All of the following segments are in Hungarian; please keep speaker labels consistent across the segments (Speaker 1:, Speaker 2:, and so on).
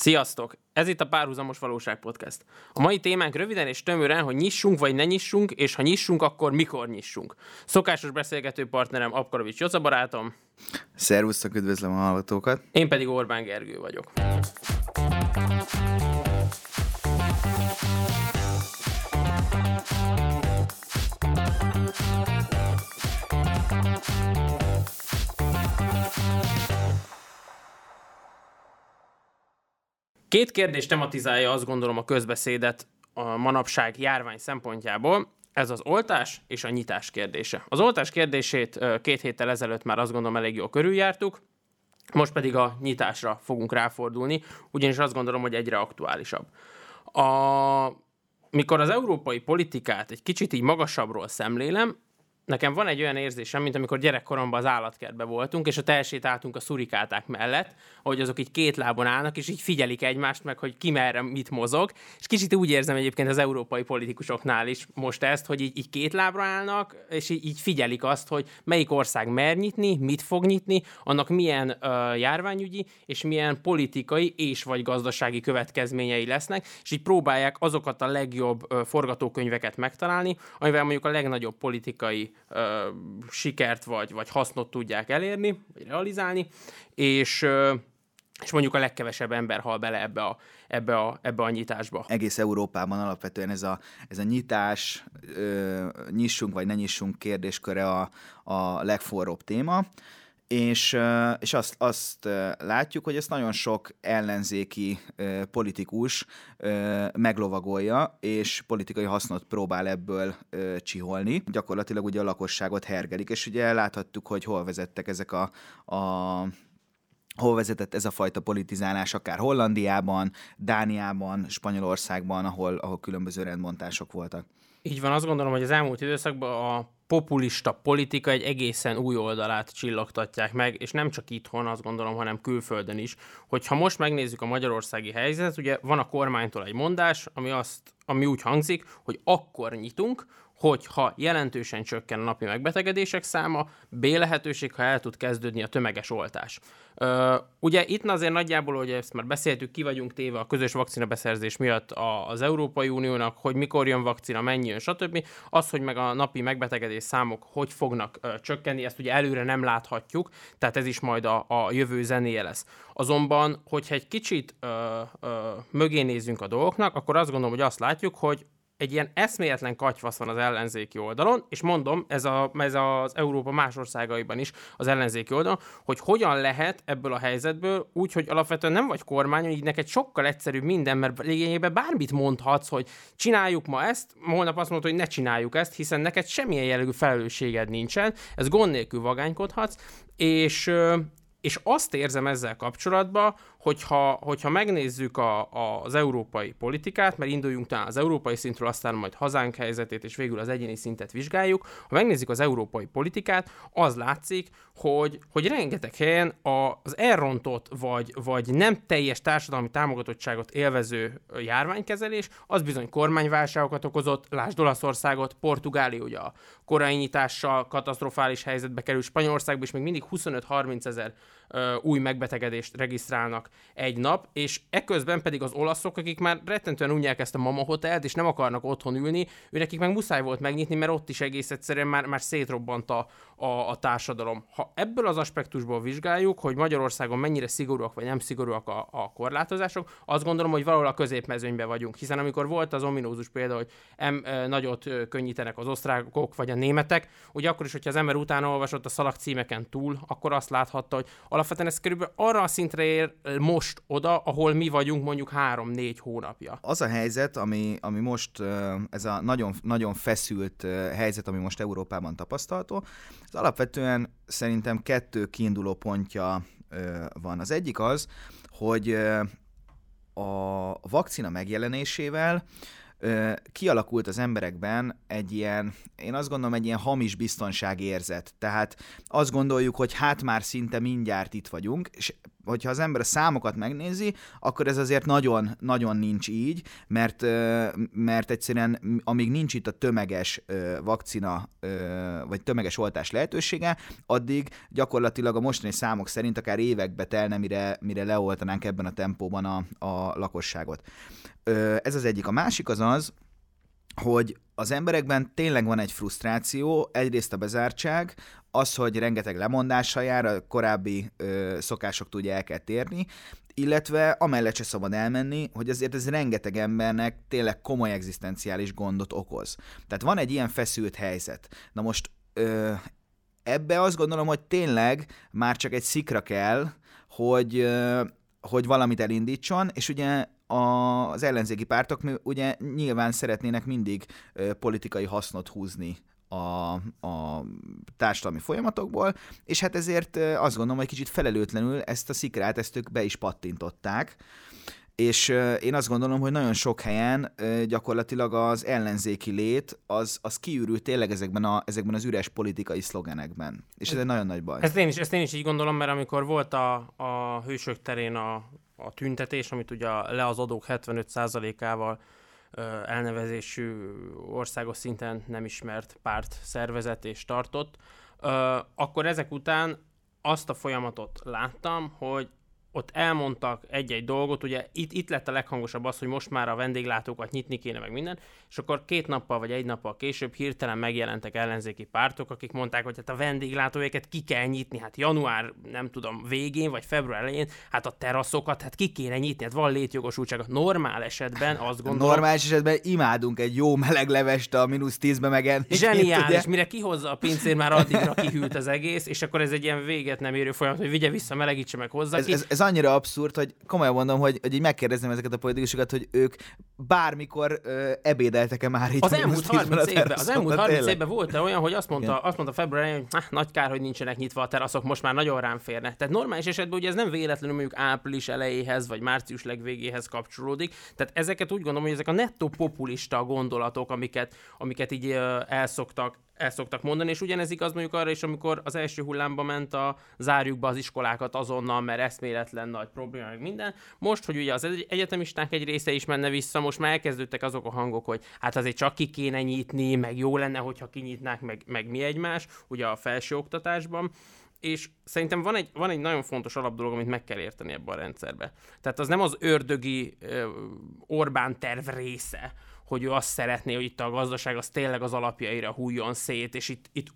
Speaker 1: Sziasztok! Ez itt a Párhuzamos Valóság Podcast. A mai témánk röviden és tömören, hogy nyissunk vagy ne nyissunk, és ha nyissunk, akkor mikor nyissunk. Szokásos beszélgető partnerem Apkarovics Joca barátom.
Speaker 2: Szervusztok, üdvözlöm a hallgatókat.
Speaker 1: Én pedig Orbán Gergő vagyok. Két kérdés tematizálja azt gondolom a közbeszédet a manapság járvány szempontjából. Ez az oltás és a nyitás kérdése. Az oltás kérdését két héttel ezelőtt már azt gondolom elég jól körüljártuk, most pedig a nyitásra fogunk ráfordulni, ugyanis azt gondolom, hogy egyre aktuálisabb. A, mikor az európai politikát egy kicsit így magasabbról szemlélem, nekem van egy olyan érzésem, mint amikor gyerekkoromban az állatkertbe voltunk, és a elsétáltunk a szurikáták mellett, hogy azok így két lábon állnak, és így figyelik egymást, meg hogy ki merre mit mozog. És kicsit úgy érzem egyébként az európai politikusoknál is most ezt, hogy így, így két lábra állnak, és így, így figyelik azt, hogy melyik ország mer nyitni, mit fog nyitni, annak milyen uh, járványügyi és milyen politikai és vagy gazdasági következményei lesznek, és így próbálják azokat a legjobb uh, forgatókönyveket megtalálni, amivel mondjuk a legnagyobb politikai ö, sikert vagy, vagy hasznot tudják elérni, vagy realizálni, és, ö, és mondjuk a legkevesebb ember hal bele ebbe a, ebbe a, ebbe a nyitásba.
Speaker 2: Egész Európában alapvetően ez a, ez a nyitás, ö, nyissunk vagy ne nyissunk kérdésköre a, a legforróbb téma és, és azt, azt látjuk, hogy ezt nagyon sok ellenzéki politikus meglovagolja, és politikai hasznot próbál ebből csiholni. Gyakorlatilag ugye a lakosságot hergelik, és ugye láthattuk, hogy hol vezettek ezek a, a hol vezetett ez a fajta politizálás, akár Hollandiában, Dániában, Spanyolországban, ahol, ahol különböző rendbontások voltak.
Speaker 1: Így van, azt gondolom, hogy az elmúlt időszakban a populista politika egy egészen új oldalát csillogtatják meg, és nem csak itthon, azt gondolom, hanem külföldön is. Hogyha most megnézzük a magyarországi helyzetet, ugye van a kormánytól egy mondás, ami, azt, ami úgy hangzik, hogy akkor nyitunk, hogyha jelentősen csökken a napi megbetegedések száma, B lehetőség, ha el tud kezdődni a tömeges oltás. Ö, ugye itt azért nagyjából, hogy ezt már beszéltük, ki vagyunk téve a közös vakcina beszerzés miatt az Európai Uniónak, hogy mikor jön vakcina, mennyi jön, stb. Az, hogy meg a napi megbetegedés számok hogy fognak ö, csökkenni, ezt ugye előre nem láthatjuk, tehát ez is majd a, a jövő zenéje lesz. Azonban, hogyha egy kicsit ö, ö, mögé nézzünk a dolgoknak, akkor azt gondolom, hogy azt látjuk, hogy egy ilyen eszméletlen katyvasz van az ellenzéki oldalon, és mondom, ez, a, ez az Európa más országaiban is az ellenzéki oldalon, hogy hogyan lehet ebből a helyzetből úgy, hogy alapvetően nem vagy kormány, így neked sokkal egyszerűbb minden, mert lényegében bármit mondhatsz, hogy csináljuk ma ezt, holnap azt mondod, hogy ne csináljuk ezt, hiszen neked semmilyen jellegű felelősséged nincsen, ez gond nélkül vagánykodhatsz, és, és azt érzem ezzel kapcsolatban, hogyha, hogyha megnézzük a, a, az európai politikát, mert induljunk talán az európai szintről, aztán majd hazánk helyzetét, és végül az egyéni szintet vizsgáljuk, ha megnézzük az európai politikát, az látszik, hogy, hogy rengeteg helyen az elrontott, vagy, vagy nem teljes társadalmi támogatottságot élvező járványkezelés, az bizony kormányválságokat okozott, lásd Olaszországot, Portugália ugye a korai nyitással katasztrofális helyzetbe kerül, Spanyolországban is még mindig 25-30 ezer új megbetegedést regisztrálnak egy nap, és eközben pedig az olaszok, akik már rettentően unják ezt a mama hotelt, és nem akarnak otthon ülni, őnekik meg muszáj volt megnyitni, mert ott is egész egyszerűen már, már szétrobbant a, a, a társadalom. Ha ebből az aspektusból vizsgáljuk, hogy Magyarországon mennyire szigorúak vagy nem szigorúak a, a korlátozások, azt gondolom, hogy valahol a középmezőnyben vagyunk, hiszen amikor volt az ominózus példa, hogy em, nagyot könnyítenek az osztrákok vagy a németek, ugye akkor is, hogyha az ember utána olvasott a szalag címeken túl, akkor azt láthatta, hogy alapvetően ez körülbelül arra a szintre ér most oda, ahol mi vagyunk mondjuk három-négy hónapja.
Speaker 2: Az a helyzet, ami, ami most, ez a nagyon, nagyon feszült helyzet, ami most Európában tapasztalható, ez alapvetően szerintem kettő kiinduló pontja van. Az egyik az, hogy a vakcina megjelenésével kialakult az emberekben egy ilyen, én azt gondolom, egy ilyen hamis biztonságérzet. Tehát azt gondoljuk, hogy hát már szinte mindjárt itt vagyunk, és hogyha az ember a számokat megnézi, akkor ez azért nagyon, nagyon nincs így, mert, mert egyszerűen amíg nincs itt a tömeges vakcina, vagy tömeges oltás lehetősége, addig gyakorlatilag a mostani számok szerint akár évekbe telne, mire, mire leoltanánk ebben a tempóban a, a lakosságot. Ez az egyik. A másik az az, hogy az emberekben tényleg van egy frusztráció, egyrészt a bezártság, az, hogy rengeteg lemondással jár, a korábbi ö, szokásoktól ugye el kell térni, illetve amellett se szabad elmenni, hogy azért ez rengeteg embernek tényleg komoly egzisztenciális gondot okoz. Tehát van egy ilyen feszült helyzet. Na most ö, ebbe azt gondolom, hogy tényleg már csak egy szikra kell, hogy, ö, hogy valamit elindítson, és ugye az ellenzéki pártok ugye nyilván szeretnének mindig politikai hasznot húzni a, a társadalmi folyamatokból, és hát ezért azt gondolom, hogy kicsit felelőtlenül ezt a szikrát, ezt ők be is pattintották, és én azt gondolom, hogy nagyon sok helyen gyakorlatilag az ellenzéki lét az, az kiürült tényleg ezekben, a, ezekben az üres politikai szlogenekben. És ez egy nagyon nagy baj.
Speaker 1: Ezt én is, ezt én is így gondolom, mert amikor volt a, a hősök terén a, a tüntetés, amit ugye le az adók 75%-ával elnevezésű országos szinten nem ismert párt szervezet és tartott, akkor ezek után azt a folyamatot láttam, hogy ott elmondtak egy-egy dolgot, ugye itt, itt lett a leghangosabb az, hogy most már a vendéglátókat nyitni kéne meg minden, és akkor két nappal vagy egy nappal később hirtelen megjelentek ellenzéki pártok, akik mondták, hogy hát a vendéglátóéket ki kell nyitni, hát január, nem tudom, végén vagy február elején, hát a teraszokat, hát ki kéne nyitni, hát van létjogosultság. Normál esetben azt gondolom...
Speaker 2: Normális esetben imádunk egy jó meleg levest a mínusz tízbe megenni.
Speaker 1: Zseniális, mire kihozza a pincér, már addigra kihűlt az egész, és akkor ez egy ilyen véget nem érő folyamat, hogy vigye vissza, melegítse meg hozzá
Speaker 2: ez, ez, ez annyira abszurd, hogy komolyan mondom, hogy, hogy így megkérdezném ezeket a politikusokat, hogy ők bármikor ö, ebédeltek-e már itt.
Speaker 1: Az elmúlt 30 évben, az elmúlt 30 évben volt olyan, hogy azt mondta, azt mondta februárján, hogy ah, nagy kár, hogy nincsenek nyitva a teraszok, most már nagyon rám férnek. Tehát normális esetben ugye ez nem véletlenül mondjuk április elejéhez, vagy március legvégéhez kapcsolódik. Tehát ezeket úgy gondolom, hogy ezek a nettó populista gondolatok, amiket, amiket így elszoktak el szoktak mondani, és ugyanez igaz mondjuk arra is, amikor az első hullámba ment a zárjuk be az iskolákat azonnal, mert eszméletlen nagy probléma, meg minden. Most, hogy ugye az egyetemisták egy része is menne vissza, most már elkezdődtek azok a hangok, hogy hát azért csak ki kéne nyitni, meg jó lenne, hogyha kinyitnák, meg, meg mi egymás, ugye a felső oktatásban és szerintem van egy, van egy nagyon fontos alapdolog, amit meg kell érteni ebben a rendszerbe. Tehát az nem az ördögi uh, Orbán terv része, hogy ő azt szeretné, hogy itt a gazdaság az tényleg az alapjaira hújjon szét, és itt, itt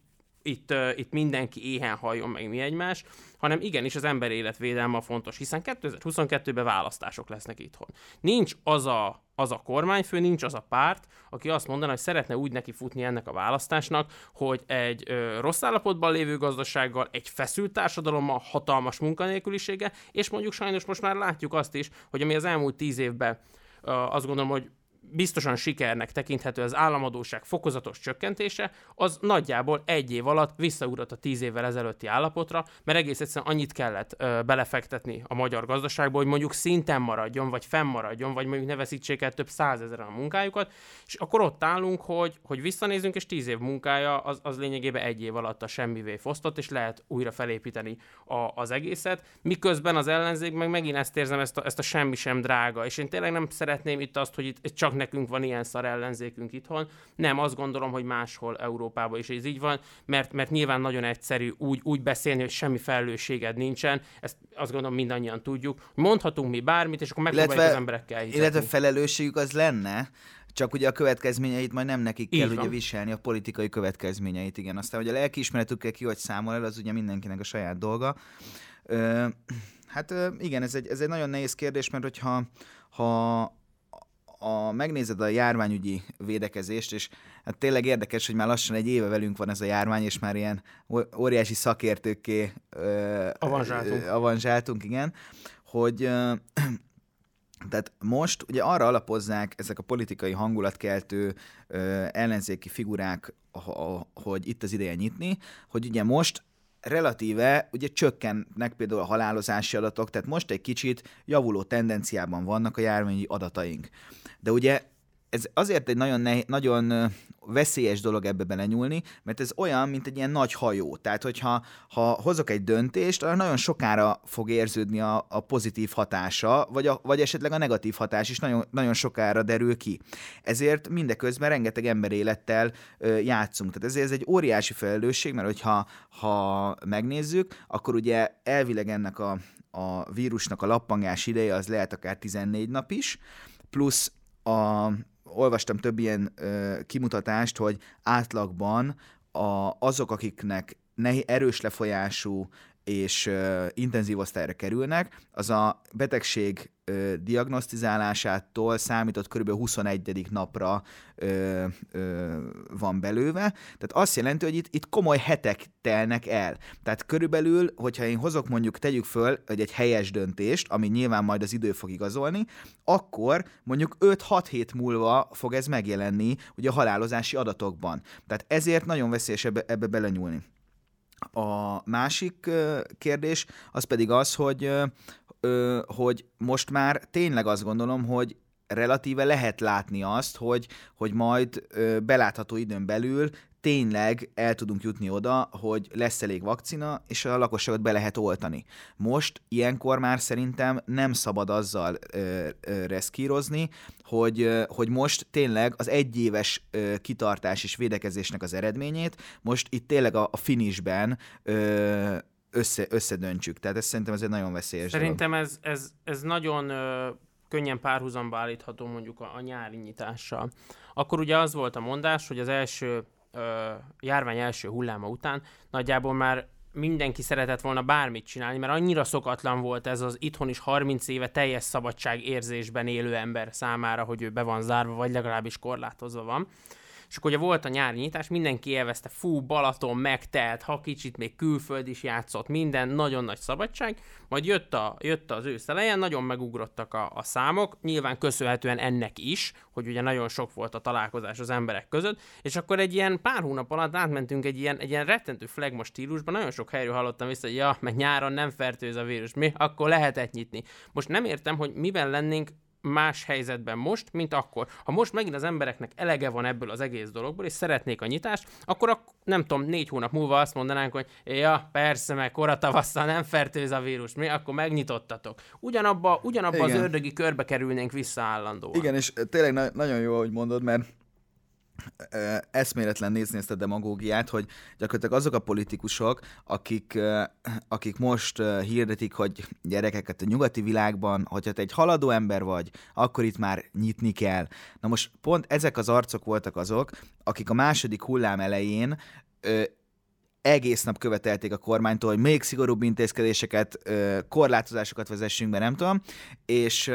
Speaker 1: itt, itt mindenki éhen halljon meg mi egymás, hanem igenis az ember életvédelme a fontos, hiszen 2022-ben választások lesznek itthon. Nincs az a, az a kormányfő, nincs az a párt, aki azt mondaná, hogy szeretne úgy neki futni ennek a választásnak, hogy egy ö, rossz állapotban lévő gazdasággal, egy feszült társadalommal, hatalmas munkanélkülisége, és mondjuk sajnos most már látjuk azt is, hogy ami az elmúlt tíz évben ö, azt gondolom, hogy biztosan sikernek tekinthető az államadóság fokozatos csökkentése, az nagyjából egy év alatt visszaugrott a tíz évvel ezelőtti állapotra, mert egész egyszerűen annyit kellett ö, belefektetni a magyar gazdaságba, hogy mondjuk szinten maradjon, vagy fennmaradjon, vagy mondjuk ne veszítsék el több százezeren a munkájukat, és akkor ott állunk, hogy, hogy visszanézünk, és tíz év munkája az, az lényegében egy év alatt a semmivé fosztott, és lehet újra felépíteni a, az egészet, miközben az ellenzék meg megint ezt érzem, ezt a, ezt a semmi sem drága, és én tényleg nem szeretném itt azt, hogy itt csak nekünk van ilyen szar ellenzékünk itthon. Nem, azt gondolom, hogy máshol Európában is ez így van, mert, mert nyilván nagyon egyszerű úgy, úgy beszélni, hogy semmi felelősséged nincsen. Ezt azt gondolom mindannyian tudjuk. Mondhatunk mi bármit, és akkor megpróbáljuk az emberekkel hitetni.
Speaker 2: Illetve felelősségük az lenne, csak ugye a következményeit majd nem nekik kell ugye viselni, a politikai következményeit, igen. Aztán, hogy a lelkiismeretükkel ki hogy számol el, az ugye mindenkinek a saját dolga. Ö, hát igen, ez egy, ez egy nagyon nehéz kérdés, mert hogyha ha a, megnézed a járványügyi védekezést, és hát tényleg érdekes, hogy már lassan egy éve velünk van ez a járvány, és már ilyen óriási szakértőkké ö,
Speaker 1: avanzsáltunk.
Speaker 2: avanzsáltunk, igen, hogy ö, tehát most ugye arra alapozzák ezek a politikai hangulatkeltő ö, ellenzéki figurák, hogy itt az ideje nyitni, hogy ugye most relatíve ugye csökkennek például a halálozási adatok, tehát most egy kicsit javuló tendenciában vannak a járványi adataink. De ugye ez azért egy nagyon, nehéz, nagyon veszélyes dolog ebbe belenyúlni, mert ez olyan, mint egy ilyen nagy hajó. Tehát, hogyha ha hozok egy döntést, arra nagyon sokára fog érződni a, a pozitív hatása, vagy, a, vagy esetleg a negatív hatás is nagyon, nagyon sokára derül ki. Ezért mindeközben rengeteg emberélettel ö, játszunk. Tehát ezért ez egy óriási felelősség, mert hogyha ha megnézzük, akkor ugye elvileg ennek a, a vírusnak a lappangás ideje az lehet akár 14 nap is, plusz a, olvastam több ilyen ö, kimutatást, hogy átlagban a, azok, akiknek nehi, erős lefolyású és ö, intenzív osztályra kerülnek, az a betegség ö, diagnosztizálásától számított kb. 21. napra ö, ö, van belőve. Tehát azt jelenti, hogy itt, itt komoly hetek telnek el. Tehát körülbelül, hogyha én hozok mondjuk, tegyük föl, hogy egy helyes döntést, ami nyilván majd az idő fog igazolni, akkor mondjuk 5-6 hét múlva fog ez megjelenni ugye a halálozási adatokban. Tehát ezért nagyon veszélyes ebbe, ebbe belenyúlni. A másik kérdés az pedig az, hogy, hogy most már tényleg azt gondolom, hogy relatíve lehet látni azt, hogy, hogy majd belátható időn belül tényleg el tudunk jutni oda, hogy lesz elég vakcina, és a lakosságot be lehet oltani. Most ilyenkor már szerintem nem szabad azzal ö, ö, reszkírozni, hogy, ö, hogy most tényleg az egyéves ö, kitartás és védekezésnek az eredményét most itt tényleg a, a finishben ö, össze, összedöntsük. Tehát ez szerintem ez egy nagyon veszélyes
Speaker 1: Szerintem ez, ez, ez nagyon ö, könnyen párhuzamba állítható mondjuk a, a nyári nyitással. Akkor ugye az volt a mondás, hogy az első ö, járvány első hulláma után nagyjából már mindenki szeretett volna bármit csinálni, mert annyira szokatlan volt ez az itthon is 30 éve teljes szabadság érzésben élő ember számára, hogy ő be van zárva, vagy legalábbis korlátozva van. És akkor ugye volt a nyári nyitás, mindenki élvezte, fú, Balaton megtelt, ha kicsit még külföld is játszott, minden, nagyon nagy szabadság. Majd jött, a, jött az ősz elején, nagyon megugrottak a, a számok, nyilván köszönhetően ennek is, hogy ugye nagyon sok volt a találkozás az emberek között, és akkor egy ilyen pár hónap alatt átmentünk egy ilyen, egy ilyen rettentő flagmos stílusban, nagyon sok helyről hallottam vissza, hogy ja, mert nyáron nem fertőz a vírus, mi? Akkor lehetett nyitni. Most nem értem, hogy miben lennénk más helyzetben most, mint akkor. Ha most megint az embereknek elege van ebből az egész dologból, és szeretnék a nyitást, akkor a, nem tudom, négy hónap múlva azt mondanánk, hogy ja, persze, meg kora tavasszal nem fertőz a vírus, mi? Akkor megnyitottatok. Ugyanabba, ugyanabba az ördögi körbe kerülnénk vissza állandóan.
Speaker 2: Igen, és tényleg na- nagyon jó, hogy mondod, mert eszméletlen nézni ezt a demagógiát, hogy gyakorlatilag azok a politikusok, akik, akik most hirdetik, hogy gyerekeket a nyugati világban, hogyha te egy haladó ember vagy, akkor itt már nyitni kell. Na most pont ezek az arcok voltak azok, akik a második hullám elején egész nap követelték a kormánytól, hogy még szigorúbb intézkedéseket, korlátozásokat vezessünk be, nem tudom, és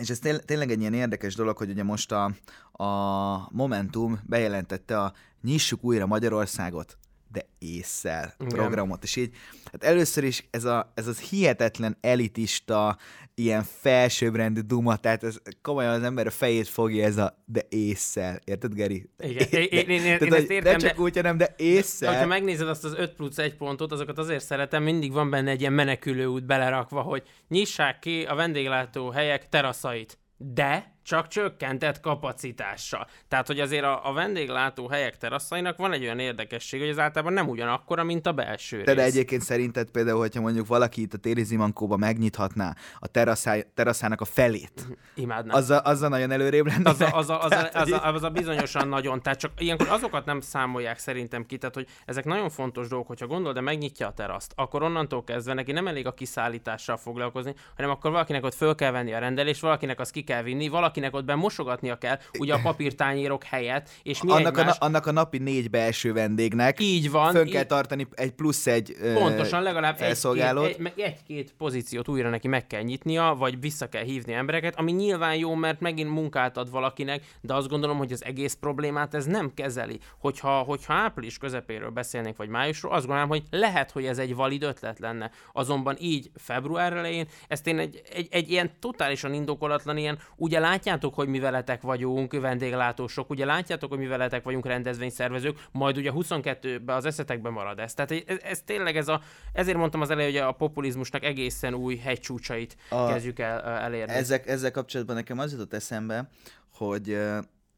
Speaker 2: és ez tényleg egy ilyen érdekes dolog, hogy ugye most a, a Momentum bejelentette a Nyissuk újra Magyarországot, de észszel programot, és így, hát először is ez, a, ez az hihetetlen elitista, ilyen felsőbbrendű duma, tehát ez komolyan az ember a fejét fogja ez a de észszel, érted, Geri?
Speaker 1: Igen, én, én, én, én,
Speaker 2: Tehát, értem, de csak de, úgy, hanem de észszel.
Speaker 1: Ha megnézed azt az 5 plusz 1 pontot, azokat azért szeretem, mindig van benne egy ilyen menekülő út belerakva, hogy nyissák ki a vendéglátó helyek teraszait. De csak csökkentett kapacitással. Tehát, hogy azért a, a vendéglátó helyek teraszainak van egy olyan érdekesség, hogy az általában nem ugyanakkora, mint a belső
Speaker 2: de, rész. De egyébként szerinted például, hogyha mondjuk valaki itt a téli zimankóba megnyithatná a teraszá, teraszának a felét,
Speaker 1: Imádnám.
Speaker 2: Azzal, azzal nagyon előrébb lenne.
Speaker 1: Az a, az, a, az, a, az, a, az a bizonyosan nagyon, tehát csak ilyenkor azokat nem számolják szerintem ki, tehát hogy ezek nagyon fontos dolgok, hogyha gondol, de megnyitja a teraszt, akkor onnantól kezdve neki nem elég a kiszállítással foglalkozni, hanem akkor valakinek ott föl kell venni a rendelést, valakinek azt ki kell vinni, valaki valakinek ott be mosogatnia kell, ugye a papírtányérok helyett, és mi
Speaker 2: annak,
Speaker 1: egymás...
Speaker 2: a, annak a napi négy belső vendégnek
Speaker 1: így van,
Speaker 2: fönn kell tartani egy plusz egy
Speaker 1: Pontosan, legalább egy-két, egy, egy-két pozíciót újra neki meg kell nyitnia, vagy vissza kell hívni embereket, ami nyilván jó, mert megint munkát ad valakinek, de azt gondolom, hogy az egész problémát ez nem kezeli. Hogyha, hogyha április közepéről beszélnénk, vagy májusról, azt gondolom, hogy lehet, hogy ez egy valid ötlet lenne. Azonban így február elején, ezt én egy, egy, egy ilyen totálisan indokolatlan ilyen, ugye lát, látjátok, hogy mi veletek vagyunk vendéglátósok, ugye látjátok, hogy mi veletek vagyunk rendezvényszervezők, majd ugye 22-ben az eszetekben marad ez. Tehát ez, ez tényleg ez a, ezért mondtam az elején, hogy a populizmusnak egészen új hegycsúcsait a, kezdjük el elérni.
Speaker 2: Ezek, ezzel kapcsolatban nekem az jutott eszembe, hogy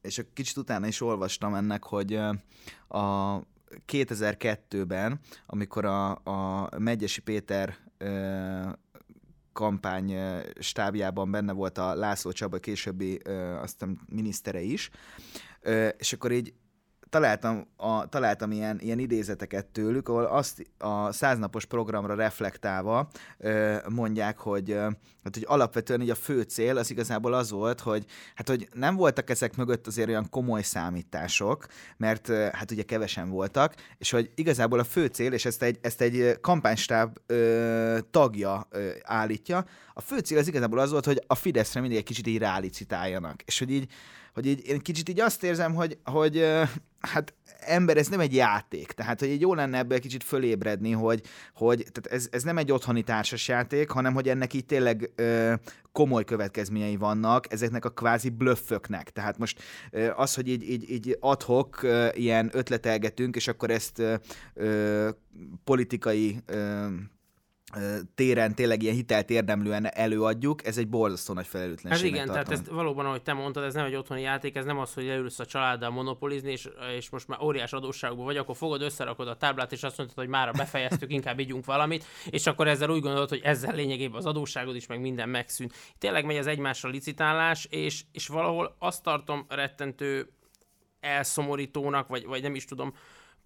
Speaker 2: és egy kicsit utána is olvastam ennek, hogy a 2002-ben, amikor a, a Megyesi Péter kampány stábjában benne volt a László Csaba későbbi aztán minisztere is, és akkor így találtam, a, találtam ilyen, ilyen idézeteket tőlük, ahol azt a száznapos programra reflektálva ö, mondják, hogy, ö, hát, hogy alapvetően így a fő cél az igazából az volt, hogy hát hogy nem voltak ezek mögött azért olyan komoly számítások, mert ö, hát ugye kevesen voltak, és hogy igazából a fő cél, és ezt egy, ezt egy kampánystáb ö, tagja ö, állítja, a fő cél az igazából az volt, hogy a Fideszre mindig egy kicsit így rálicitáljanak, és hogy így hogy így, én kicsit így azt érzem, hogy, hogy hát ember, ez nem egy játék, tehát hogy jó lenne ebből kicsit fölébredni, hogy, hogy tehát ez, ez nem egy otthoni társasjáték, hanem hogy ennek így tényleg ö, komoly következményei vannak ezeknek a kvázi blöfföknek. Tehát most ö, az, hogy így, így, így adhok ilyen ötletelgetünk, és akkor ezt ö, politikai ö, téren tényleg ilyen hitelt érdemlően előadjuk, ez egy borzasztó nagy felelőtlenség.
Speaker 1: Ez igen, tartom. tehát ez valóban, ahogy te mondtad, ez nem egy otthoni játék, ez nem az, hogy leülsz a családdal monopolizni, és, és most már óriás adósságban vagy, akkor fogod, összerakod a táblát, és azt mondod, hogy már befejeztük, inkább ígyunk valamit, és akkor ezzel úgy gondolod, hogy ezzel lényegében az adósságod is, meg minden megszűnt. Tényleg megy az egymásra licitálás, és, és valahol azt tartom rettentő elszomorítónak, vagy, vagy nem is tudom,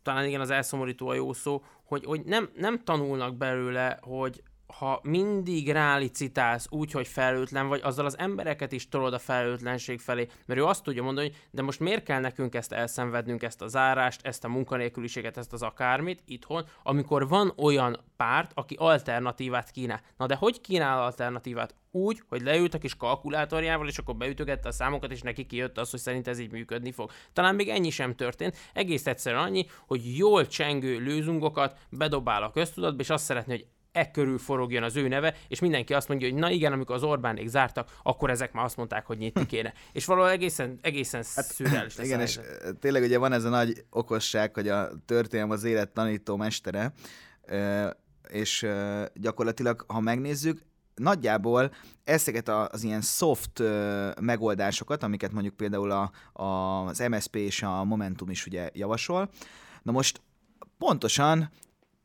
Speaker 1: talán igen, az elszomorító a jó szó, hogy, hogy nem, nem tanulnak belőle, hogy ha mindig rálicitálsz úgy, hogy felőtlen vagy, azzal az embereket is tolod a felőtlenség felé, mert ő azt tudja mondani, hogy de most miért kell nekünk ezt elszenvednünk, ezt a zárást, ezt a munkanélküliséget, ezt az akármit itthon, amikor van olyan párt, aki alternatívát kínál. Na de hogy kínál alternatívát? Úgy, hogy leültek is kalkulátorjával, és akkor beütögette a számokat, és neki kijött az, hogy szerint ez így működni fog. Talán még ennyi sem történt. Egész egyszerűen annyi, hogy jól csengő lőzungokat bedobál a köztudatba, és azt szeretné, hogy e körül forogjon az ő neve, és mindenki azt mondja, hogy na igen, amikor az Orbánék zártak, akkor ezek már azt mondták, hogy nyitni kéne. És valahol egészen, egészen hát, szürreális
Speaker 2: Igen, és tényleg ugye van ez a nagy okosság, hogy a történelem az élet tanító mestere, és gyakorlatilag, ha megnézzük, nagyjából ezeket az ilyen soft megoldásokat, amiket mondjuk például a, a, az MSP és a Momentum is ugye javasol, na most pontosan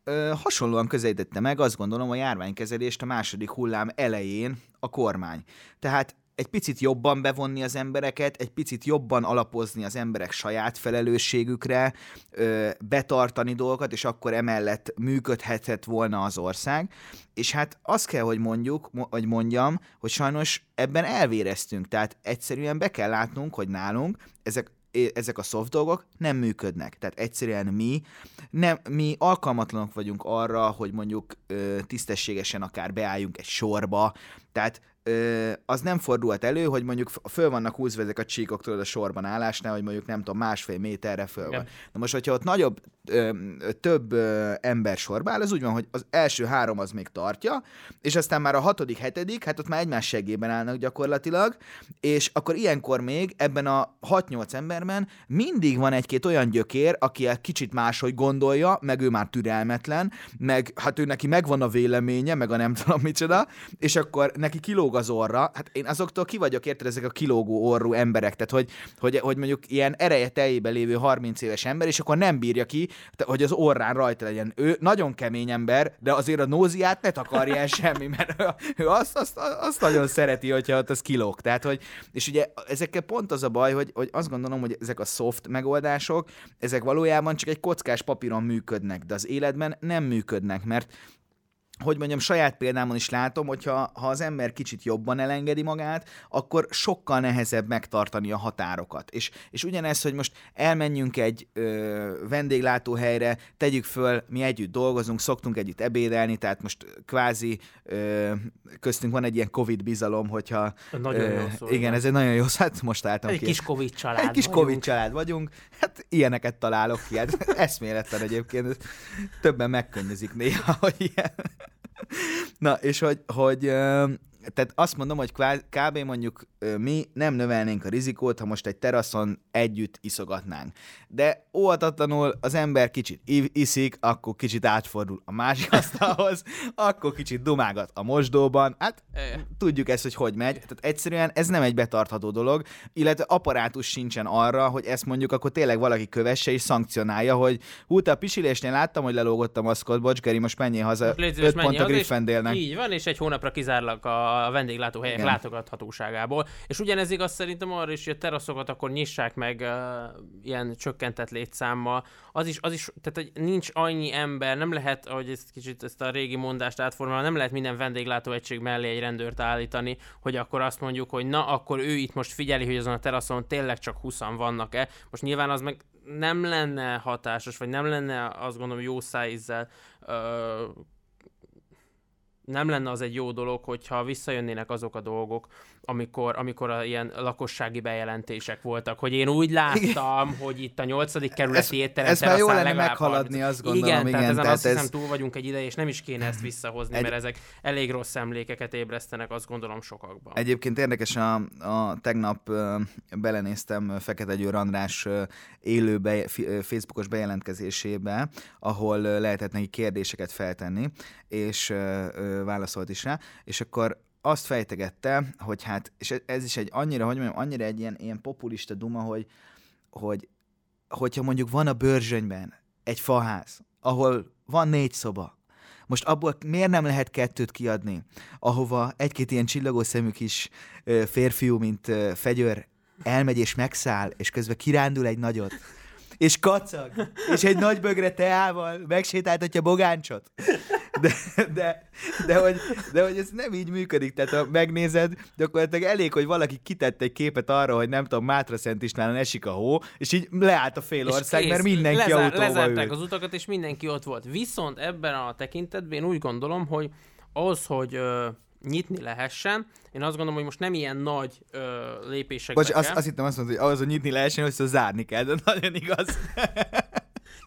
Speaker 2: ö, hasonlóan közelítette meg, azt gondolom, a járványkezelést a második hullám elején a kormány. Tehát egy picit jobban bevonni az embereket, egy picit jobban alapozni az emberek saját felelősségükre, ö, betartani dolgokat, és akkor emellett működhetett volna az ország. És hát azt kell, hogy mondjuk, hogy mondjam, hogy sajnos ebben elvéreztünk. Tehát egyszerűen be kell látnunk, hogy nálunk ezek ezek a soft dolgok nem működnek. Tehát egyszerűen mi, nem, mi alkalmatlanok vagyunk arra, hogy mondjuk ö, tisztességesen akár beálljunk egy sorba, tehát az nem fordulhat elő, hogy mondjuk föl vannak húzva ezek a csíkok tudod a sorban állásnál, hogy mondjuk nem tudom, másfél méterre föl van. Na most, hogyha ott nagyobb, több ember sorba áll, az úgy van, hogy az első három az még tartja, és aztán már a hatodik, hetedik, hát ott már egymás segében állnak gyakorlatilag, és akkor ilyenkor még ebben a 6-8 emberben mindig van egy-két olyan gyökér, aki egy kicsit máshogy gondolja, meg ő már türelmetlen, meg hát ő neki megvan a véleménye, meg a nem tudom micsoda, és akkor neki kilóg kilóg az orra, hát én azoktól ki vagyok érted, ezek a kilógó orrú emberek, tehát hogy, hogy, hogy mondjuk ilyen ereje teljében lévő 30 éves ember, és akkor nem bírja ki, hogy az orrán rajta legyen. Ő nagyon kemény ember, de azért a nóziát ne takarja el semmi, mert ő azt, azt, azt nagyon szereti, hogyha ott az kilóg. Tehát, hogy, és ugye ezekkel pont az a baj, hogy, hogy azt gondolom, hogy ezek a soft megoldások, ezek valójában csak egy kockás papíron működnek, de az életben nem működnek, mert hogy mondjam, saját példámon is látom, hogyha ha az ember kicsit jobban elengedi magát, akkor sokkal nehezebb megtartani a határokat. És, és ugyanez, hogy most elmenjünk egy ö, vendéglátóhelyre, tegyük föl, mi együtt dolgozunk, szoktunk együtt ebédelni, tehát most kvázi ö, köztünk van egy ilyen Covid bizalom, hogyha...
Speaker 1: Nagyon ö, jó szó,
Speaker 2: Igen, ez egy nagyon jó szó, hát most álltam
Speaker 1: egy
Speaker 2: ki.
Speaker 1: Kis Covid család
Speaker 2: Egy kis vagyunk. Covid család vagyunk, hát ilyeneket találok ki, hát eszméletlen egyébként, többen megkönnyezik néha, hogy ilyen Na, és hogy, hogy tehát azt mondom, hogy kb. mondjuk mi nem növelnénk a rizikót, ha most egy teraszon együtt iszogatnánk. De óvatatlanul az ember kicsit iszik, akkor kicsit átfordul a másik asztalhoz, akkor kicsit dumágat a mosdóban. Hát tudjuk ezt, hogy hogy megy. Tehát egyszerűen ez nem egy betartható dolog, illetve apparátus sincsen arra, hogy ezt mondjuk akkor tényleg valaki kövesse és szankcionálja, hogy hú, te a pisilésnél láttam, hogy lelógott a maszkot, bocs, Geri, most menjél haza,
Speaker 1: most
Speaker 2: 5 pont a Griffendélnek.
Speaker 1: Így van, és egy hónapra kizárlak a vendéglátóhelyek Igen. látogathatóságából. És ugyanez igaz szerintem arra is, hogy a teraszokat akkor nyissák meg uh, ilyen csökkentett létszámmal. Az is, az is, tehát hogy nincs annyi ember, nem lehet, hogy ezt kicsit ezt a régi mondást átformálva, nem lehet minden vendéglátóegység mellé egy rendőrt állítani, hogy akkor azt mondjuk, hogy na, akkor ő itt most figyeli, hogy azon a teraszon tényleg csak 20 vannak-e. Most nyilván az meg nem lenne hatásos, vagy nem lenne azt gondolom jó szájízzel nem lenne az egy jó dolog, hogyha visszajönnének azok a dolgok, amikor, amikor a ilyen lakossági bejelentések voltak, hogy én úgy láttam, igen. hogy itt a nyolcadik kerületi étterem
Speaker 2: Ez már jó lenne meghaladni, azt gondolom.
Speaker 1: Igen,
Speaker 2: igen
Speaker 1: tehát ezen
Speaker 2: tehát
Speaker 1: azt ez... hiszem túl vagyunk egy ide, és nem is kéne ezt visszahozni, egy... mert ezek elég rossz emlékeket ébresztenek, azt gondolom sokakban.
Speaker 2: Egyébként érdekes, a, a tegnap uh, belenéztem Fekete Győr András uh, élő be, uh, Facebookos bejelentkezésébe, ahol lehetett neki kérdéseket feltenni, és válaszolt is rá, és akkor azt fejtegette, hogy hát, és ez is egy annyira, hogy mondjam, annyira egy ilyen, ilyen populista duma, hogy, hogy hogyha mondjuk van a bőrzsönyben egy faház, ahol van négy szoba, most abból miért nem lehet kettőt kiadni, ahova egy-két ilyen csillagó szemű kis férfiú, mint fegyőr elmegy és megszáll, és közben kirándul egy nagyot, és kacag, és egy nagy bögre teával megsétáltatja bogáncsot de, de, de, hogy, de hogy ez nem így működik, tehát ha megnézed, gyakorlatilag elég, hogy valaki kitett egy képet arra, hogy nem tudom, Mátra Szent Istvánon esik a hó, és így leállt a fél ország, kész, mert mindenki lezár, autóval
Speaker 1: Lezárták ül. az utakat, és mindenki ott volt. Viszont ebben a tekintetben én úgy gondolom, hogy az, hogy ö, nyitni lehessen. Én azt gondolom, hogy most nem ilyen nagy ö, lépések.
Speaker 2: Bocs, azt, azt hittem azt mondod, hogy ahhoz, hogy nyitni lehessen, hogy szóval zárni kell, de nagyon igaz.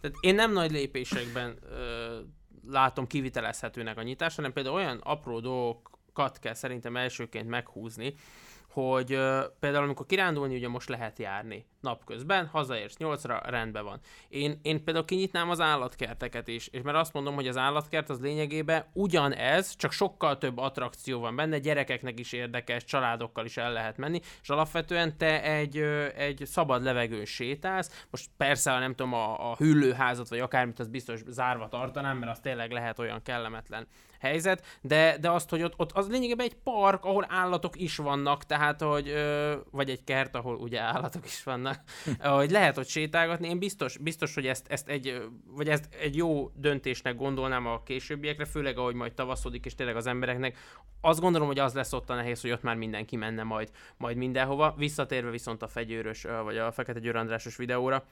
Speaker 1: Tehát én nem nagy lépésekben ö, látom kivitelezhetőnek a nyitás, hanem például olyan apró dolgokat kell szerintem elsőként meghúzni, hogy például amikor kirándulni ugye most lehet járni napközben, hazaérsz nyolcra, rendben van. Én, én például kinyitnám az állatkerteket is, és mert azt mondom, hogy az állatkert az lényegében ugyanez, csak sokkal több attrakció van benne, gyerekeknek is érdekes, családokkal is el lehet menni, és alapvetően te egy, egy szabad levegőn sétálsz, most persze, nem tudom, a, a hüllőházat, vagy akármit, az biztos zárva tartanám, mert az tényleg lehet olyan kellemetlen helyzet, de, de azt, hogy ott, ott az lényegében egy park, ahol állatok is vannak, tehát, hogy, vagy egy kert, ahol ugye állatok is vannak, hogy lehet ott sétálgatni, én biztos, biztos hogy ezt, ezt egy, vagy ezt egy jó döntésnek gondolnám a későbbiekre, főleg ahogy majd tavaszodik, és tényleg az embereknek azt gondolom, hogy az lesz ott a nehéz, hogy ott már mindenki menne majd, majd mindenhova. Visszatérve viszont a fegyőrös, vagy a Fekete Győr Andrásos videóra,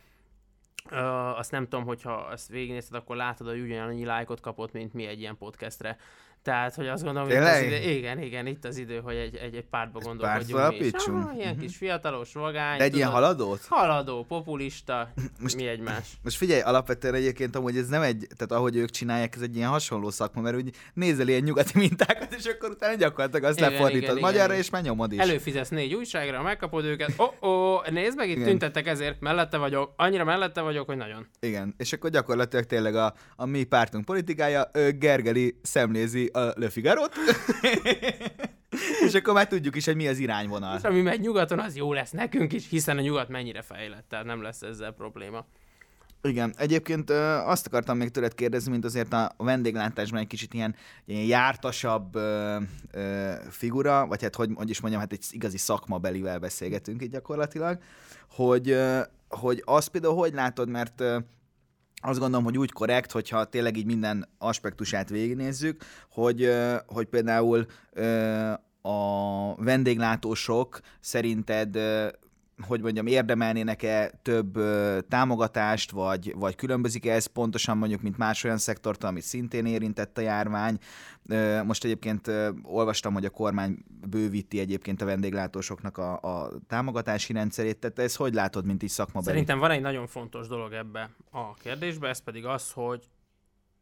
Speaker 1: Uh, azt nem tudom, hogyha ezt végignézted, akkor látod, hogy ugyanannyi lájkot kapott, mint mi egy ilyen podcastre. Tehát, hogy azt gondolom, hogy az idő, igen, igen, itt az idő, hogy egy, egy, egy pártba gondolkodjunk. Ah, ilyen kis fiatalos vagány.
Speaker 2: De egy tudod, ilyen haladót?
Speaker 1: Haladó, populista, most, mi egymás.
Speaker 2: Most figyelj, alapvetően egyébként hogy ez nem egy, tehát ahogy ők csinálják, ez egy ilyen hasonló szakma, mert úgy nézel ilyen nyugati mintákat, és akkor utána gyakorlatilag azt igen, lefordítod igen, magyarra, igen. és már nyomod is.
Speaker 1: Előfizetsz négy újságra, megkapod őket, ó, oh, oh, nézd meg, itt igen. tüntettek ezért, mellette vagyok, annyira mellette vagyok, hogy nagyon.
Speaker 2: Igen, és akkor gyakorlatilag tényleg a, a mi pártunk politikája, Gergeli szemlézi a Le Figaro-t, és akkor már tudjuk is, hogy mi az irányvonal.
Speaker 1: És ami megy nyugaton, az jó lesz nekünk is, hiszen a nyugat mennyire fejlett, tehát nem lesz ezzel probléma.
Speaker 2: Igen, egyébként ö, azt akartam még tőled kérdezni, mint azért a vendéglátásban egy kicsit ilyen, ilyen jártasabb ö, ö, figura, vagy hát hogy, hogy is mondjam, hát egy igazi szakmabelivel beszélgetünk itt gyakorlatilag, hogy, ö, hogy azt például hogy látod, mert azt gondolom, hogy úgy korrekt, hogyha tényleg így minden aspektusát végignézzük, hogy, hogy például a vendéglátósok szerinted hogy mondjam, érdemelnének-e több ö, támogatást, vagy, vagy különbözik-e ez pontosan mondjuk, mint más olyan szektortól, amit szintén érintett a járvány. Ö, most egyébként ö, olvastam, hogy a kormány bővíti egyébként a vendéglátósoknak a, a támogatási rendszerét, tehát ez hogy látod, mint így szakma?
Speaker 1: Szerintem van egy nagyon fontos dolog ebbe a kérdésbe, ez pedig az, hogy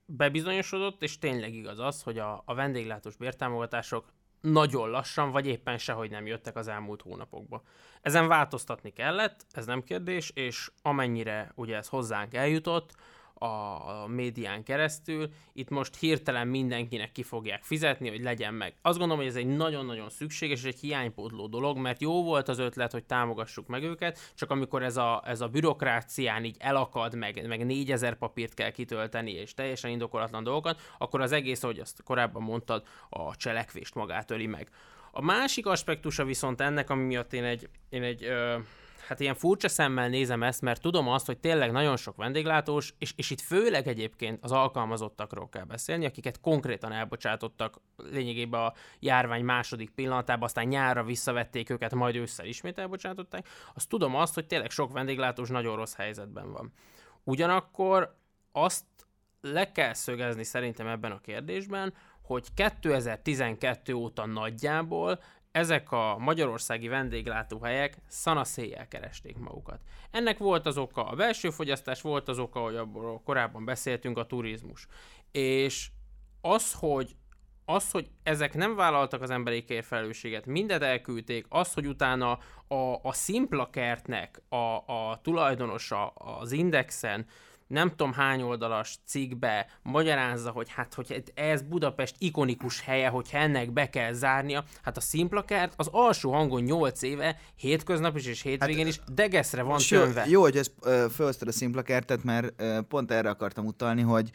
Speaker 1: bebizonyosodott, és tényleg igaz az, hogy a, a vendéglátós bértámogatások nagyon lassan, vagy éppen sehogy nem jöttek az elmúlt hónapokban. Ezen változtatni kellett, ez nem kérdés, és amennyire ugye ez hozzánk eljutott, a médián keresztül. Itt most hirtelen mindenkinek ki fogják fizetni, hogy legyen meg. Azt gondolom, hogy ez egy nagyon-nagyon szükséges és egy hiánypótló dolog, mert jó volt az ötlet, hogy támogassuk meg őket, csak amikor ez a, ez a bürokrácián így elakad, meg, meg négyezer papírt kell kitölteni, és teljesen indokolatlan dolgokat, akkor az egész, ahogy azt korábban mondtad, a cselekvést magát öli meg. A másik aspektusa viszont ennek, ami miatt én egy, én egy ö, hát ilyen furcsa szemmel nézem ezt, mert tudom azt, hogy tényleg nagyon sok vendéglátós, és, és itt főleg egyébként az alkalmazottakról kell beszélni, akiket konkrétan elbocsátottak lényegében a járvány második pillanatában, aztán nyárra visszavették őket, majd ősszel ismét elbocsátották. Azt tudom azt, hogy tényleg sok vendéglátós nagyon rossz helyzetben van. Ugyanakkor azt le kell szögezni szerintem ebben a kérdésben, hogy 2012 óta nagyjából ezek a magyarországi vendéglátóhelyek szanaszéjjel keresték magukat. Ennek volt az oka a belső fogyasztás, volt az oka, hogy abból korábban beszéltünk, a turizmus. És az, hogy az, hogy ezek nem vállaltak az emberi felelősséget, mindet elküldték, az, hogy utána a, a szimpla kertnek a, a tulajdonosa az Indexen nem tudom hány oldalas cikkbe magyarázza, hogy hát, hogy ez Budapest ikonikus helye, hogy ennek be kell zárnia. Hát a Szimplakert az alsó hangon 8 éve, hétköznap is és hétvégén hát, is degeszre van
Speaker 2: tömve. Jó, jó, hogy ezt felhoztad a Szimplakertet, mert pont erre akartam utalni, hogy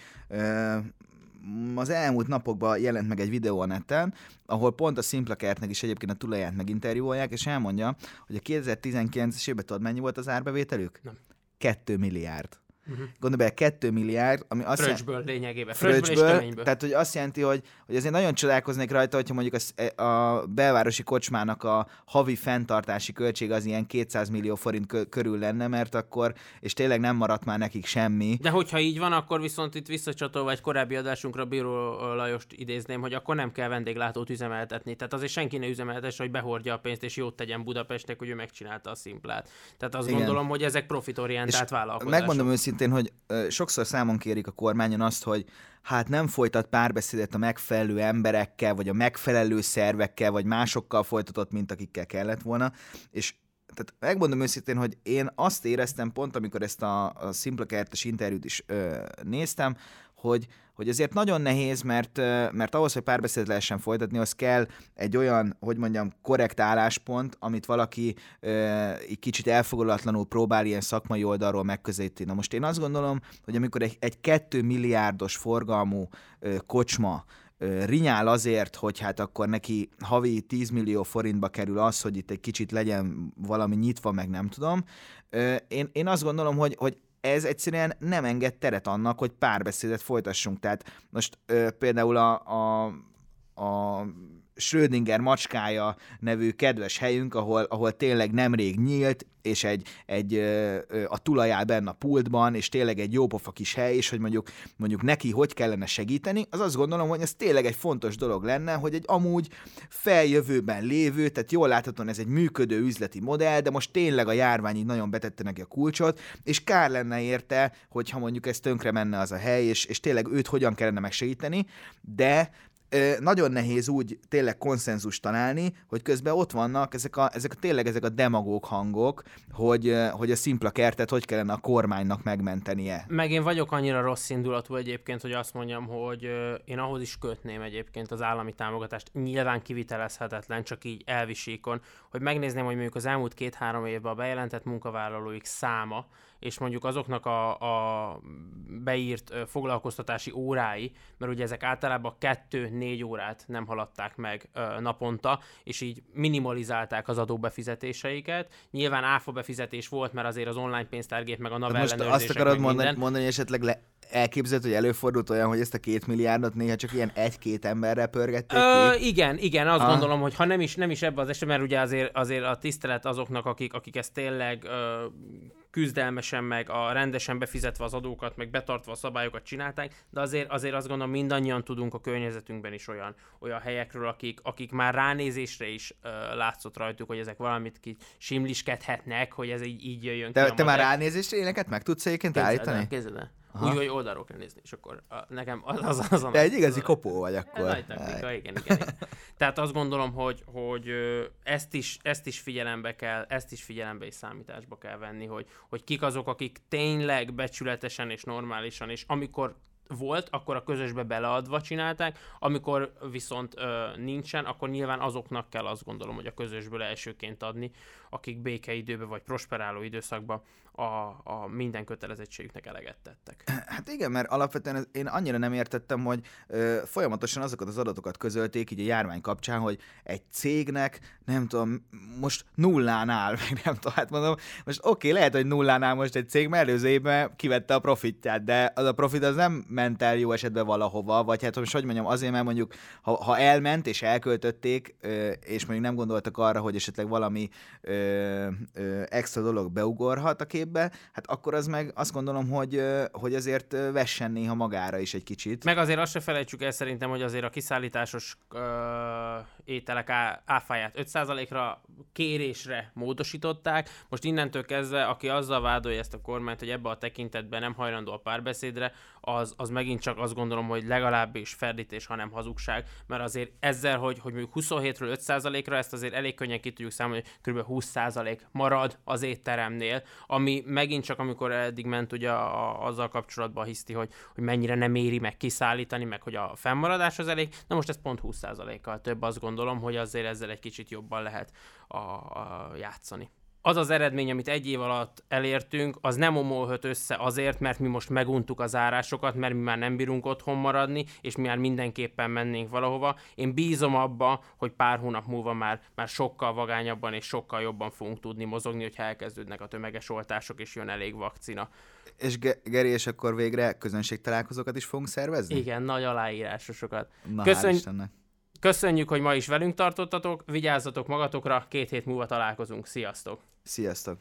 Speaker 2: az elmúlt napokban jelent meg egy videó a neten, ahol pont a Szimplakertnek is egyébként a tulaját meginterjúolják, és elmondja, hogy a 2019-es évben tudod mennyi volt az árbevételük?
Speaker 1: Nem.
Speaker 2: 2 milliárd. Uh-huh. Gondolj bele, 2 milliárd, ami azt
Speaker 1: Fröccsből jelenti, lényegében.
Speaker 2: Fröccsből, és Tehát, hogy azt jelenti, hogy, hogy azért nagyon csodálkoznék rajta, hogyha mondjuk a, a belvárosi kocsmának a havi fenntartási költség az ilyen 200 millió forint körül lenne, mert akkor, és tényleg nem maradt már nekik semmi.
Speaker 1: De hogyha így van, akkor viszont itt visszacsatolva egy korábbi adásunkra Bíró Lajost idézném, hogy akkor nem kell vendéglátót üzemeltetni. Tehát azért senki ne üzemeltesse, hogy behordja a pénzt és jót tegyen Budapestnek, hogy ő megcsinálta a szimplát. Tehát azt Igen. gondolom, hogy ezek profitorientált vállalkozások.
Speaker 2: Megmondom őszintén, őszintén, hogy sokszor számon kérik a kormányon azt, hogy hát nem folytat párbeszédet a megfelelő emberekkel, vagy a megfelelő szervekkel, vagy másokkal folytatott, mint akikkel kellett volna, és tehát megmondom őszintén, hogy én azt éreztem pont, amikor ezt a, a Szimpla kertes interjút is ö, néztem, hogy, hogy azért nagyon nehéz, mert, mert ahhoz, hogy párbeszédet lehessen folytatni, az kell egy olyan, hogy mondjam, korrekt álláspont, amit valaki egy kicsit elfogadatlanul próbál ilyen szakmai oldalról megközelíteni. Na most én azt gondolom, hogy amikor egy, egy 2 milliárdos forgalmú kocsma rinyál azért, hogy hát akkor neki havi 10 millió forintba kerül az, hogy itt egy kicsit legyen valami nyitva, meg nem tudom. Én, én azt gondolom, hogy, hogy ez egyszerűen nem enged teret annak, hogy párbeszédet folytassunk. Tehát most ö, például a, a, a Schrödinger macskája nevű kedves helyünk, ahol, ahol tényleg nemrég nyílt, és egy, egy a tulajá benne a pultban, és tényleg egy jópofa kis hely, és hogy mondjuk, mondjuk neki hogy kellene segíteni, az azt gondolom, hogy ez tényleg egy fontos dolog lenne, hogy egy amúgy feljövőben lévő, tehát jól láthatóan ez egy működő üzleti modell, de most tényleg a járvány így nagyon betette neki a kulcsot, és kár lenne érte, hogyha mondjuk ez tönkre menne az a hely, és, és tényleg őt hogyan kellene megsegíteni, de nagyon nehéz úgy tényleg konszenzus találni, hogy közben ott vannak ezek a, ezek a tényleg ezek a demagóg hangok, hogy, hogy a szimpla kertet hogy kellene a kormánynak megmentenie.
Speaker 1: Meg én vagyok annyira rossz indulatú egyébként, hogy azt mondjam, hogy én ahhoz is kötném egyébként az állami támogatást, nyilván kivitelezhetetlen, csak így elvisíkon, hogy megnézném, hogy mondjuk az elmúlt két-három évben a bejelentett munkavállalóik száma, és mondjuk azoknak a, a beírt foglalkoztatási órái, mert ugye ezek általában kettő-négy órát nem haladták meg naponta, és így minimalizálták az adóbefizetéseiket. Nyilván áfa befizetés volt, mert azért az online pénztárgép meg a NAV
Speaker 2: Most azt akarod mondani, mondani, hogy esetleg le, elképzelhető, hogy előfordult olyan, hogy ezt a két milliárdot néha csak ilyen egy-két emberrel pörgették Ö,
Speaker 1: ki? Igen, igen, azt ah. gondolom, hogy ha nem is, nem is ebbe az esetben, mert ugye azért, azért a tisztelet azoknak, akik, akik ezt tényleg ö, küzdelmesen, meg a rendesen befizetve az adókat, meg betartva a szabályokat csinálták, de azért, azért azt gondolom mindannyian tudunk a környezetünkben is olyan, olyan helyekről, akik, akik már ránézésre is uh, látszott rajtuk, hogy ezek valamit ki simliskedhetnek, hogy ez így, így jöjjön
Speaker 2: De
Speaker 1: ki. a
Speaker 2: te már ránézésre éleket meg tudsz egyébként
Speaker 1: Képzeld el,
Speaker 2: állítani?
Speaker 1: Képzeld el.
Speaker 2: Aha.
Speaker 1: Úgy, hogy oldalról kell nézni, és akkor a, nekem az az, az a
Speaker 2: Te egy igazi
Speaker 1: az-
Speaker 2: kopó vagy
Speaker 1: ez
Speaker 2: akkor.
Speaker 1: nagy taktika, igen, igen, igen. Tehát azt gondolom, hogy, hogy ezt, is, ezt is figyelembe kell, ezt is figyelembe és számításba kell venni, hogy, hogy kik azok, akik tényleg becsületesen és normálisan, és amikor volt, akkor a közösbe beleadva csinálták, amikor viszont ö, nincsen, akkor nyilván azoknak kell azt gondolom, hogy a közösből elsőként adni, akik békeidőben vagy prosperáló időszakban a, a minden kötelezettségüknek eleget tettek.
Speaker 2: Hát igen, mert alapvetően én annyira nem értettem, hogy ö, folyamatosan azokat az adatokat közölték így a járvány kapcsán, hogy egy cégnek, nem tudom, most nullán áll, meg nem tudom, hát mondom, most oké, okay, lehet, hogy nullán áll most egy cég, mert előző évben kivette a profitját, de az a profit az nem ment el jó esetben valahova, vagy hát most hogy mondjam, azért, mert mondjuk, ha, ha elment és elköltötték, és mondjuk nem gondoltak arra, hogy esetleg valami ö, extra dolog beugorhat a képbe, hát akkor az meg azt gondolom, hogy, hogy azért vessen néha magára is egy kicsit.
Speaker 1: Meg azért azt se felejtsük el szerintem, hogy azért a kiszállításos ö, ételek áfáját 5%-ra kérésre módosították. Most innentől kezdve, aki azzal vádolja ezt a kormányt, hogy ebbe a tekintetben nem hajlandó a párbeszédre, az, az megint csak azt gondolom, hogy legalábbis ferdítés, hanem hazugság, mert azért ezzel, hogy, hogy mondjuk 27-ről 5%-ra, ezt azért elég könnyen ki tudjuk számolni, hogy kb. 20% marad az étteremnél, ami megint csak amikor eddig ment ugye a, a, azzal kapcsolatban hiszti, hogy, hogy mennyire nem éri meg kiszállítani, meg hogy a fennmaradás az elég, na most ez pont 20%-kal több, azt gondolom, hogy azért ezzel egy kicsit jobban lehet a, a játszani az az eredmény, amit egy év alatt elértünk, az nem omolhat össze azért, mert mi most meguntuk az árásokat, mert mi már nem bírunk otthon maradni, és mi már mindenképpen mennénk valahova. Én bízom abba, hogy pár hónap múlva már, már sokkal vagányabban és sokkal jobban fogunk tudni mozogni, hogyha elkezdődnek a tömeges oltások, és jön elég vakcina.
Speaker 2: És Ge- Geri, és akkor végre közönségtalálkozókat is fogunk szervezni?
Speaker 1: Igen, nagy aláírásosokat.
Speaker 2: Na, Istennek.
Speaker 1: Köszönjük, hogy ma is velünk tartottatok, vigyázzatok magatokra, két hét múlva találkozunk. Sziasztok!
Speaker 2: Sziasztok!